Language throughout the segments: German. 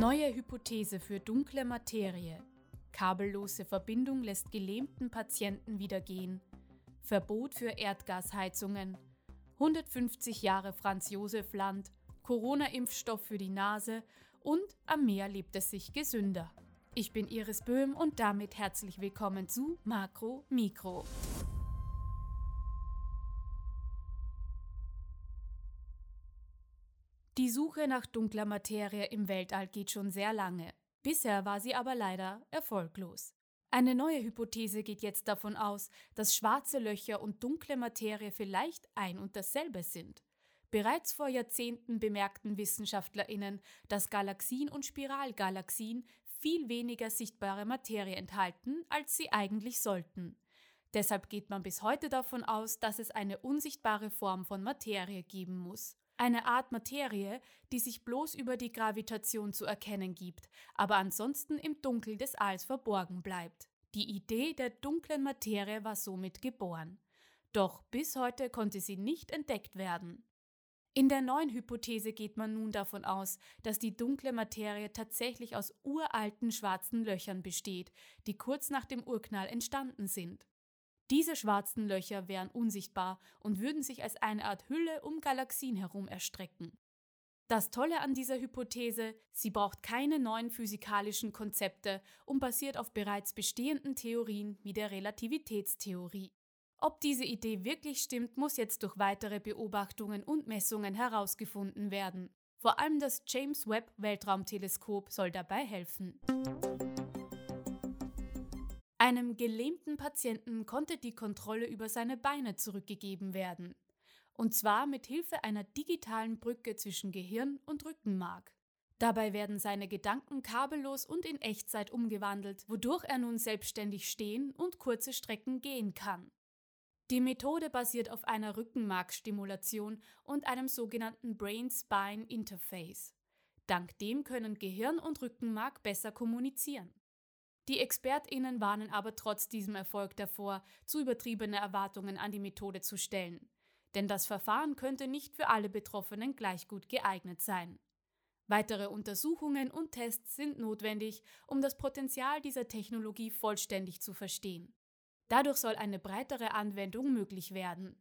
Neue Hypothese für dunkle Materie. Kabellose Verbindung lässt gelähmten Patienten wieder gehen. Verbot für Erdgasheizungen. 150 Jahre Franz Josef Land. Corona-Impfstoff für die Nase und am Meer lebt es sich gesünder. Ich bin Iris Böhm und damit herzlich willkommen zu Makro Mikro. Die Suche nach dunkler Materie im Weltall geht schon sehr lange. Bisher war sie aber leider erfolglos. Eine neue Hypothese geht jetzt davon aus, dass schwarze Löcher und dunkle Materie vielleicht ein und dasselbe sind. Bereits vor Jahrzehnten bemerkten Wissenschaftlerinnen, dass Galaxien und Spiralgalaxien viel weniger sichtbare Materie enthalten, als sie eigentlich sollten. Deshalb geht man bis heute davon aus, dass es eine unsichtbare Form von Materie geben muss. Eine Art Materie, die sich bloß über die Gravitation zu erkennen gibt, aber ansonsten im Dunkel des Alls verborgen bleibt. Die Idee der dunklen Materie war somit geboren. Doch bis heute konnte sie nicht entdeckt werden. In der neuen Hypothese geht man nun davon aus, dass die dunkle Materie tatsächlich aus uralten schwarzen Löchern besteht, die kurz nach dem Urknall entstanden sind. Diese schwarzen Löcher wären unsichtbar und würden sich als eine Art Hülle um Galaxien herum erstrecken. Das Tolle an dieser Hypothese, sie braucht keine neuen physikalischen Konzepte und basiert auf bereits bestehenden Theorien wie der Relativitätstheorie. Ob diese Idee wirklich stimmt, muss jetzt durch weitere Beobachtungen und Messungen herausgefunden werden. Vor allem das James Webb Weltraumteleskop soll dabei helfen. Einem gelähmten Patienten konnte die Kontrolle über seine Beine zurückgegeben werden. Und zwar mit Hilfe einer digitalen Brücke zwischen Gehirn und Rückenmark. Dabei werden seine Gedanken kabellos und in Echtzeit umgewandelt, wodurch er nun selbstständig stehen und kurze Strecken gehen kann. Die Methode basiert auf einer Rückenmarkstimulation und einem sogenannten Brain-Spine Interface. Dank dem können Gehirn und Rückenmark besser kommunizieren. Die ExpertInnen warnen aber trotz diesem Erfolg davor, zu übertriebene Erwartungen an die Methode zu stellen. Denn das Verfahren könnte nicht für alle Betroffenen gleich gut geeignet sein. Weitere Untersuchungen und Tests sind notwendig, um das Potenzial dieser Technologie vollständig zu verstehen. Dadurch soll eine breitere Anwendung möglich werden.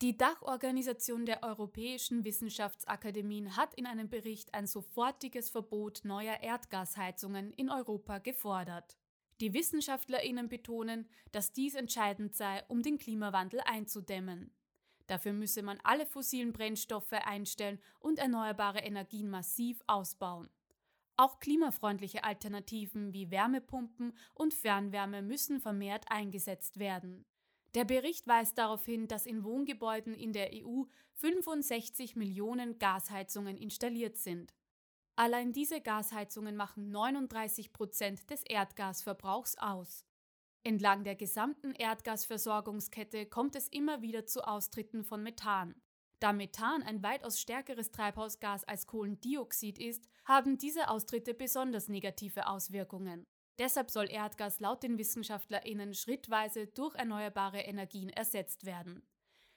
Die Dachorganisation der Europäischen Wissenschaftsakademien hat in einem Bericht ein sofortiges Verbot neuer Erdgasheizungen in Europa gefordert. Die Wissenschaftlerinnen betonen, dass dies entscheidend sei, um den Klimawandel einzudämmen. Dafür müsse man alle fossilen Brennstoffe einstellen und erneuerbare Energien massiv ausbauen. Auch klimafreundliche Alternativen wie Wärmepumpen und Fernwärme müssen vermehrt eingesetzt werden. Der Bericht weist darauf hin, dass in Wohngebäuden in der EU 65 Millionen Gasheizungen installiert sind. Allein diese Gasheizungen machen 39 Prozent des Erdgasverbrauchs aus. Entlang der gesamten Erdgasversorgungskette kommt es immer wieder zu Austritten von Methan. Da Methan ein weitaus stärkeres Treibhausgas als Kohlendioxid ist, haben diese Austritte besonders negative Auswirkungen. Deshalb soll Erdgas laut den Wissenschaftlerinnen schrittweise durch erneuerbare Energien ersetzt werden.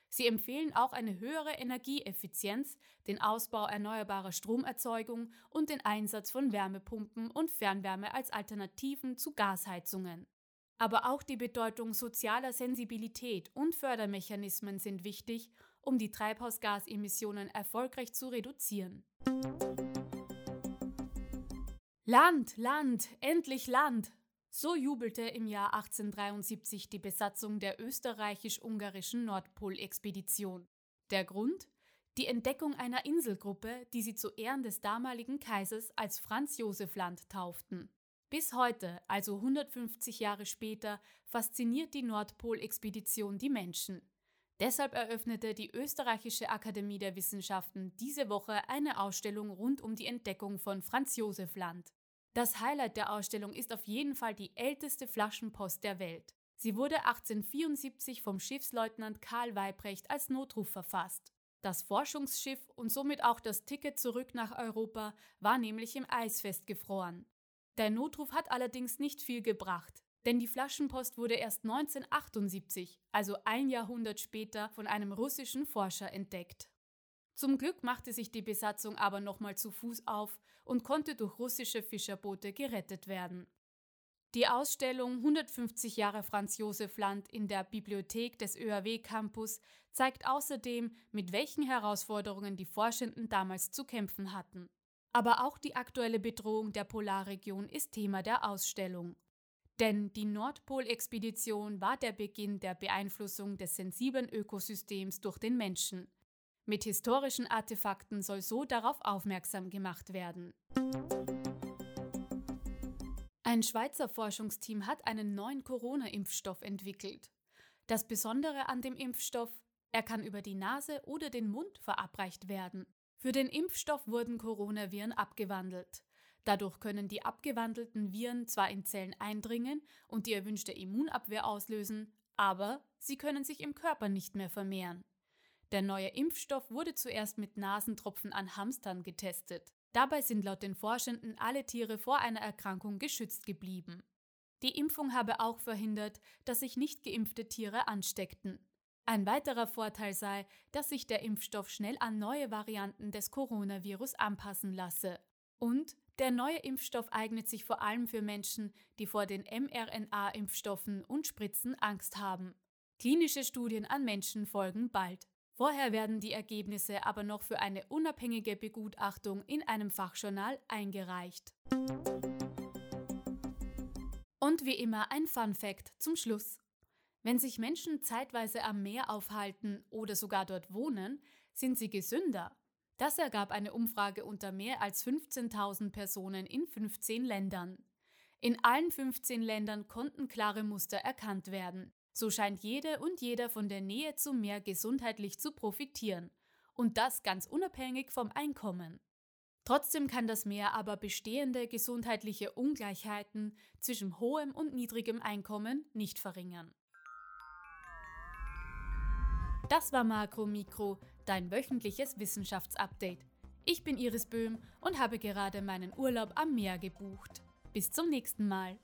Sie empfehlen auch eine höhere Energieeffizienz, den Ausbau erneuerbarer Stromerzeugung und den Einsatz von Wärmepumpen und Fernwärme als Alternativen zu Gasheizungen. Aber auch die Bedeutung sozialer Sensibilität und Fördermechanismen sind wichtig, um die Treibhausgasemissionen erfolgreich zu reduzieren. Land, Land, endlich Land! So jubelte im Jahr 1873 die Besatzung der österreichisch-ungarischen Nordpolexpedition. Der Grund? Die Entdeckung einer Inselgruppe, die sie zu Ehren des damaligen Kaisers als Franz Josef Land tauften. Bis heute, also 150 Jahre später, fasziniert die Nordpolexpedition die Menschen. Deshalb eröffnete die Österreichische Akademie der Wissenschaften diese Woche eine Ausstellung rund um die Entdeckung von Franz Josef Land. Das Highlight der Ausstellung ist auf jeden Fall die älteste Flaschenpost der Welt. Sie wurde 1874 vom Schiffsleutnant Karl Weibrecht als Notruf verfasst. Das Forschungsschiff und somit auch das Ticket zurück nach Europa war nämlich im Eis festgefroren. Der Notruf hat allerdings nicht viel gebracht. Denn die Flaschenpost wurde erst 1978, also ein Jahrhundert später, von einem russischen Forscher entdeckt. Zum Glück machte sich die Besatzung aber nochmal zu Fuß auf und konnte durch russische Fischerboote gerettet werden. Die Ausstellung 150 Jahre Franz Josef Land in der Bibliothek des ÖAW Campus zeigt außerdem, mit welchen Herausforderungen die Forschenden damals zu kämpfen hatten. Aber auch die aktuelle Bedrohung der Polarregion ist Thema der Ausstellung. Denn die Nordpolexpedition war der Beginn der Beeinflussung des sensiblen Ökosystems durch den Menschen. Mit historischen Artefakten soll so darauf aufmerksam gemacht werden. Ein Schweizer Forschungsteam hat einen neuen Corona-Impfstoff entwickelt. Das Besondere an dem Impfstoff, er kann über die Nase oder den Mund verabreicht werden. Für den Impfstoff wurden Coronaviren abgewandelt. Dadurch können die abgewandelten Viren zwar in Zellen eindringen und die erwünschte Immunabwehr auslösen, aber sie können sich im Körper nicht mehr vermehren. Der neue Impfstoff wurde zuerst mit Nasentropfen an Hamstern getestet. Dabei sind laut den Forschenden alle Tiere vor einer Erkrankung geschützt geblieben. Die Impfung habe auch verhindert, dass sich nicht geimpfte Tiere ansteckten. Ein weiterer Vorteil sei, dass sich der Impfstoff schnell an neue Varianten des Coronavirus anpassen lasse. Und der neue Impfstoff eignet sich vor allem für Menschen, die vor den mRNA-Impfstoffen und Spritzen Angst haben. Klinische Studien an Menschen folgen bald. Vorher werden die Ergebnisse aber noch für eine unabhängige Begutachtung in einem Fachjournal eingereicht. Und wie immer ein Fun Fact zum Schluss. Wenn sich Menschen zeitweise am Meer aufhalten oder sogar dort wohnen, sind sie gesünder. Das ergab eine Umfrage unter mehr als 15.000 Personen in 15 Ländern. In allen 15 Ländern konnten klare Muster erkannt werden. So scheint jede und jeder von der Nähe zum Meer gesundheitlich zu profitieren. Und das ganz unabhängig vom Einkommen. Trotzdem kann das Meer aber bestehende gesundheitliche Ungleichheiten zwischen hohem und niedrigem Einkommen nicht verringern. Das war Makro Mikro, dein wöchentliches Wissenschaftsupdate. Ich bin Iris Böhm und habe gerade meinen Urlaub am Meer gebucht. Bis zum nächsten Mal.